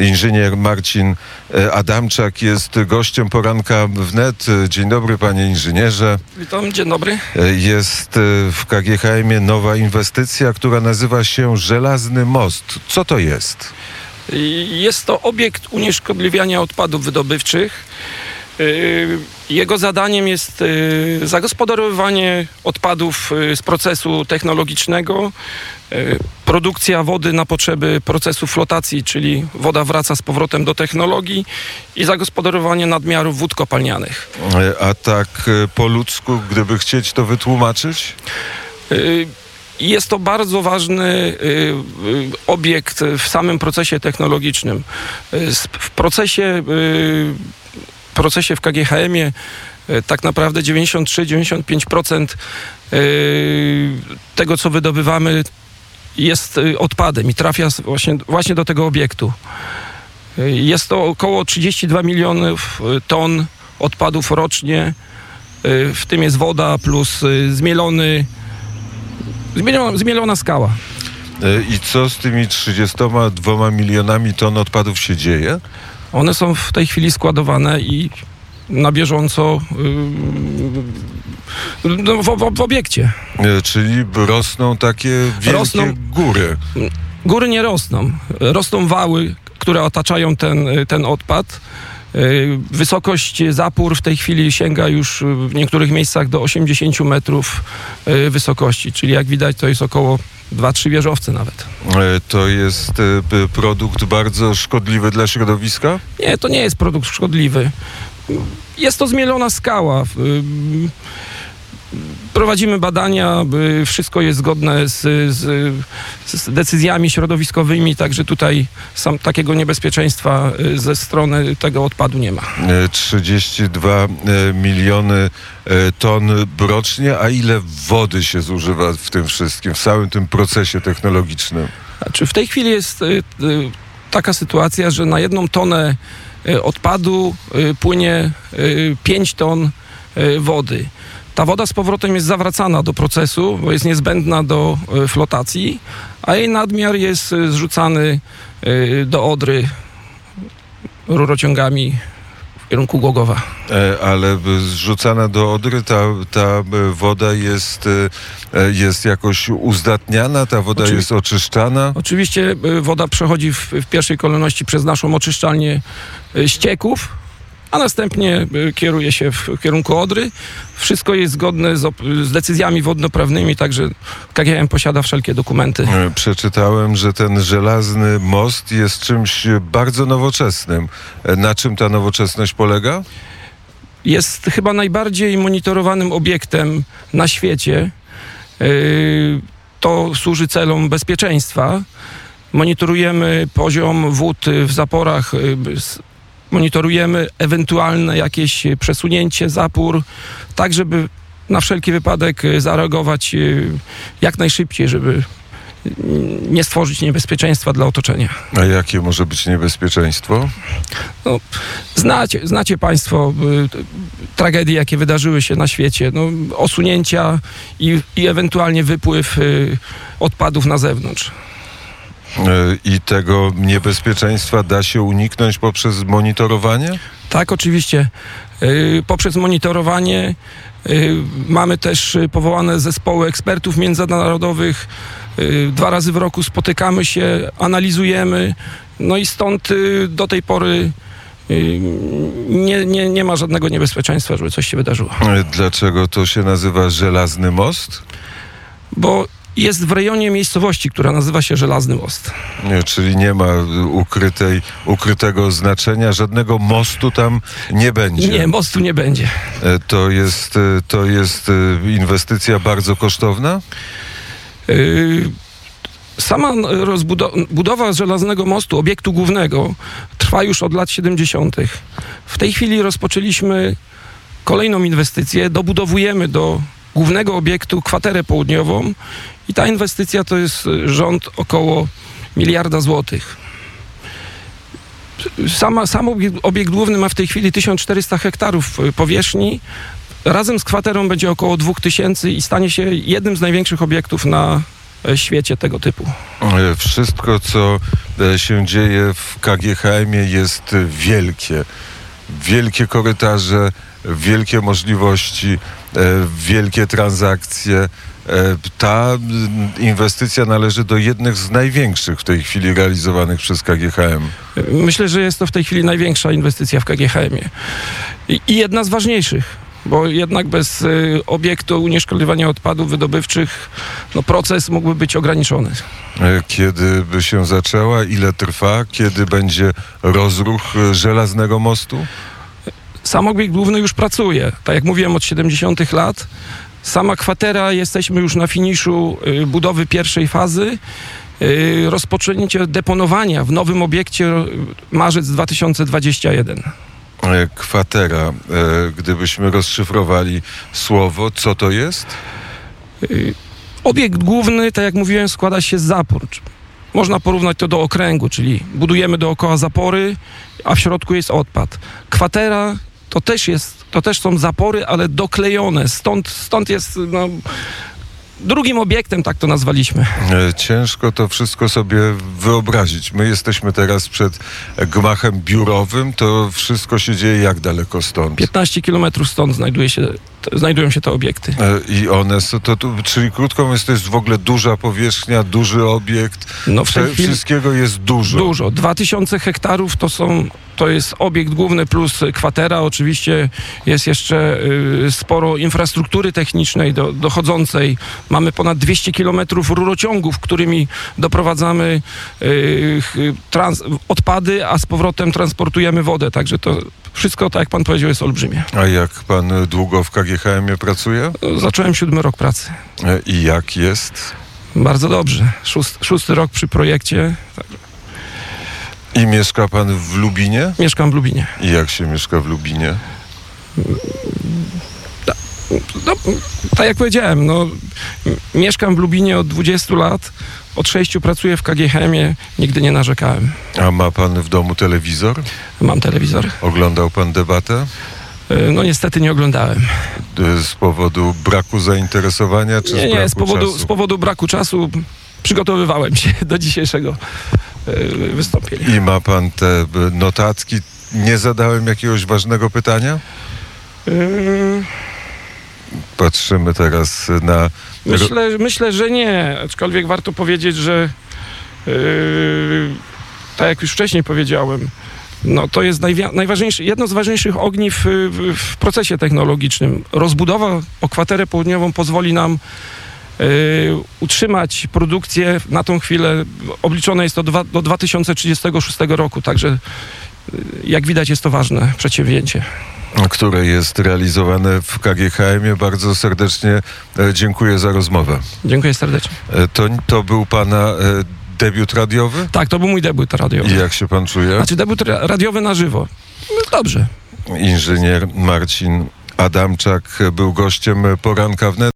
Inżynier Marcin e, Adamczak jest gościem poranka wnet. Dzień dobry, panie inżynierze. Witam, dzień dobry. E, Jest e, w KGHM nowa inwestycja, która nazywa się Żelazny Most. Co to jest? Jest to obiekt unieszkodliwiania odpadów wydobywczych. Yy, Jego zadaniem jest yy, zagospodarowywanie odpadów yy, z procesu technologicznego, produkcja wody na potrzeby procesu flotacji, czyli woda wraca z powrotem do technologii i zagospodarowanie nadmiarów wód kopalnianych. E, A tak e, po ludzku, gdyby chcieć to wytłumaczyć? Y, Jest to bardzo ważny y, y, obiekt w samym procesie technologicznym. Y, W procesie, y, procesie w KGHM-ie y, tak naprawdę 93-95% y, tego, co wydobywamy, jest y, odpadem i trafia właśnie, właśnie do tego obiektu. Jest to około 32 milionów ton odpadów rocznie. W tym jest woda plus zmielony Zmieniona, zmielona skała. E, I co z tymi 32 milionami ton odpadów się dzieje? One są w tej chwili składowane i na bieżąco yy, no, w, w, w obiekcie. E, Czyli rosną takie wielkie Rosną. góry. Góry nie rosną. Rosną wały, które otaczają ten, ten odpad. Yy, Wysokość zapór w tej chwili sięga już w niektórych miejscach do 80 metrów yy, wysokości, czyli jak widać to jest około 2-3 wieżowce nawet. E, To jest e, produkt bardzo szkodliwy dla środowiska? Nie, to nie jest produkt szkodliwy. Jest to zmielona skała. Prowadzimy badania, wszystko jest zgodne z, z, z decyzjami środowiskowymi, także tutaj sam takiego niebezpieczeństwa y, ze strony tego odpadu nie ma. E, 32 e, miliony e, ton rocznie, a ile wody się zużywa w tym wszystkim, w całym tym procesie technologicznym? Znaczy w tej chwili jest y, y, taka sytuacja, że na jedną tonę odpadu płynie y, 5 ton wody. Ta woda z powrotem jest zawracana do procesu, bo jest niezbędna do y, flotacji, a jej nadmiar jest y, zrzucany y, do Odry rurociągami w kierunku Głogowa. E, Ale zrzucana do Odry ta, ta e, woda jest, e, e, jest jakoś uzdatniana, ta woda Oczywi- jest oczyszczana? Oczywiście woda przechodzi w, w pierwszej kolejności przez naszą oczyszczalnię ścieków, a następnie y, kieruje się w kierunku Odry. Wszystko jest zgodne z, z decyzjami wodnoprawnymi, także KGM posiada wszelkie dokumenty. E, Przeczytałem, że ten żelazny most jest czymś bardzo nowoczesnym. E, Na czym ta nowoczesność polega? Jest chyba najbardziej monitorowanym obiektem na świecie. To służy celom bezpieczeństwa. Monitorujemy poziom wód w zaporach, monitorujemy ewentualne jakieś y, przesunięcie zapór, tak żeby na wszelki wypadek y, zareagować y, jak najszybciej, żeby y, nie stworzyć niebezpieczeństwa dla otoczenia. A jakie może być niebezpieczeństwo? Znacie, znacie Państwo y, tragedie, jakie wydarzyły się na świecie. No, osunięcia i, i ewentualnie wypływ y, odpadów na zewnątrz. E, I tego niebezpieczeństwa da się uniknąć poprzez monitorowanie? Tak, oczywiście. Y, poprzez monitorowanie y, mamy też powołane zespoły ekspertów międzynarodowych. Dwa razy w roku spotykamy się, analizujemy. No i stąd do tej pory nie, nie, nie ma żadnego niebezpieczeństwa, żeby coś się wydarzyło. E, Dlaczego to się nazywa żelazny most? bo jest w rejonie miejscowości, która nazywa się Żelazny Most. Nie, czyli nie ma ukrytej, ukrytego znaczenia, żadnego mostu tam nie będzie. Nie, mostu nie będzie. E, To jest, e, to jest e, inwestycja bardzo kosztowna? Yy, Sama budowa Żelaznego Mostu, obiektu głównego, trwa już od lat 70. W tej chwili rozpoczęliśmy kolejną inwestycję. Dobudowujemy do głównego obiektu kwaterę południową i ta inwestycja to jest y, rząd około miliarda złotych. Sama, sam obiekt, obiekt główny ma w tej chwili 1400 hektarów y, powierzchni. Razem z kwaterą będzie około 2000 i stanie się jednym z największych obiektów na e, świecie tego typu. Wszystko, co e, się dzieje w KGHM-ie jest wielkie. Wielkie korytarze, wielkie możliwości, e, wielkie transakcje. E, Ta mm, inwestycja należy do jednych z największych w tej chwili realizowanych przez KGHM. Myślę, że jest to w tej chwili największa inwestycja w KGHM-ie i, i jedna z ważniejszych, bo jednak bez y, obiektu unieszkodliwania odpadów wydobywczych no, proces mógłby być ograniczony. E, Kiedy by się zaczęła, ile trwa, kiedy będzie rozruch żelaznego mostu? Sam obiekt główny już pracuje, tak jak mówiłem, od 70 lat. Sama kwatera, jesteśmy już na finiszu y, budowy pierwszej fazy. Y, rozpoczęcie deponowania w nowym obiekcie y, marzec 2021. E, Kwatera, e, gdybyśmy rozszyfrowali słowo, co to jest? Obiekt główny, tak jak mówiłem, składa się z zapór. Czy- Można porównać to do okręgu, czyli budujemy dookoła zapory, a w środku jest odpad. Kwatera to też, jest, to też są zapory, ale doklejone. Stąd, stąd jest no, drugim obiektem, tak to nazwaliśmy. E, Ciężko to wszystko sobie wyobrazić. My jesteśmy teraz przed gmachem biurowym, to wszystko się dzieje jak daleko stąd? 15 kilometrów stąd znajduje się, znajdują się te obiekty. E, I one są, to, tu, czyli krótko mówiąc, to jest w ogóle duża powierzchnia, duży obiekt. No w tej chwili Wszystkiego jest dużo. Dużo. 2000 hektarów to są, to jest obiekt główny plus kwatera. Oczywiście jest jeszcze y, sporo infrastruktury technicznej do, dochodzącej. Mamy ponad 200 kilometrów rurociągów, którymi doprowadzamy y, trans, odpady, a z powrotem transportujemy wodę. Także to wszystko, tak jak pan powiedział, jest olbrzymie. A jak pan długo w KGHM-ie pracuje? Zacząłem siódmy rok pracy. E, I jak jest? Bardzo dobrze. Szóst, szósty rok przy projekcie. I mieszka pan w Lubinie? Mieszkam w Lubinie. I jak się mieszka w Lubinie? No, tak jak powiedziałem, no, mieszkam w Lubinie od 20 lat, od 6 pracuję w KGHM-ie, nigdy nie narzekałem. A ma pan w domu telewizor? Mam telewizor. Oglądał pan debatę? Y, No niestety nie oglądałem. E, Z powodu braku zainteresowania, czy Nie, nie, z powodu, czasu? z powodu braku czasu przygotowywałem się do dzisiejszego y, wystąpienia. I ma pan te e, notatki? Nie zadałem jakiegoś ważnego pytania? Patrzymy teraz na... Myślę, myślę, że nie, aczkolwiek warto powiedzieć, że yy, tak jak już wcześniej powiedziałem, no to jest najważniejsze, jedno z ważniejszych ogniw y, w, w procesie technologicznym. Rozbudowa o kwaterę południową pozwoli nam yy, utrzymać produkcję na tą chwilę, obliczone jest to dwa, do 2036 roku, także y, jak widać jest to ważne przedsięwzięcie. które jest realizowane w KGHM-ie. Bardzo serdecznie e, dziękuję za rozmowę. Dziękuję serdecznie. E, To, to był pana e, debiut radiowy? Tak, to był mój debiut radiowy. I jak się pan czuje? Znaczy debiut ra- radiowy na żywo. No, dobrze. Inżynier Marcin Adamczak był gościem poranka wnet.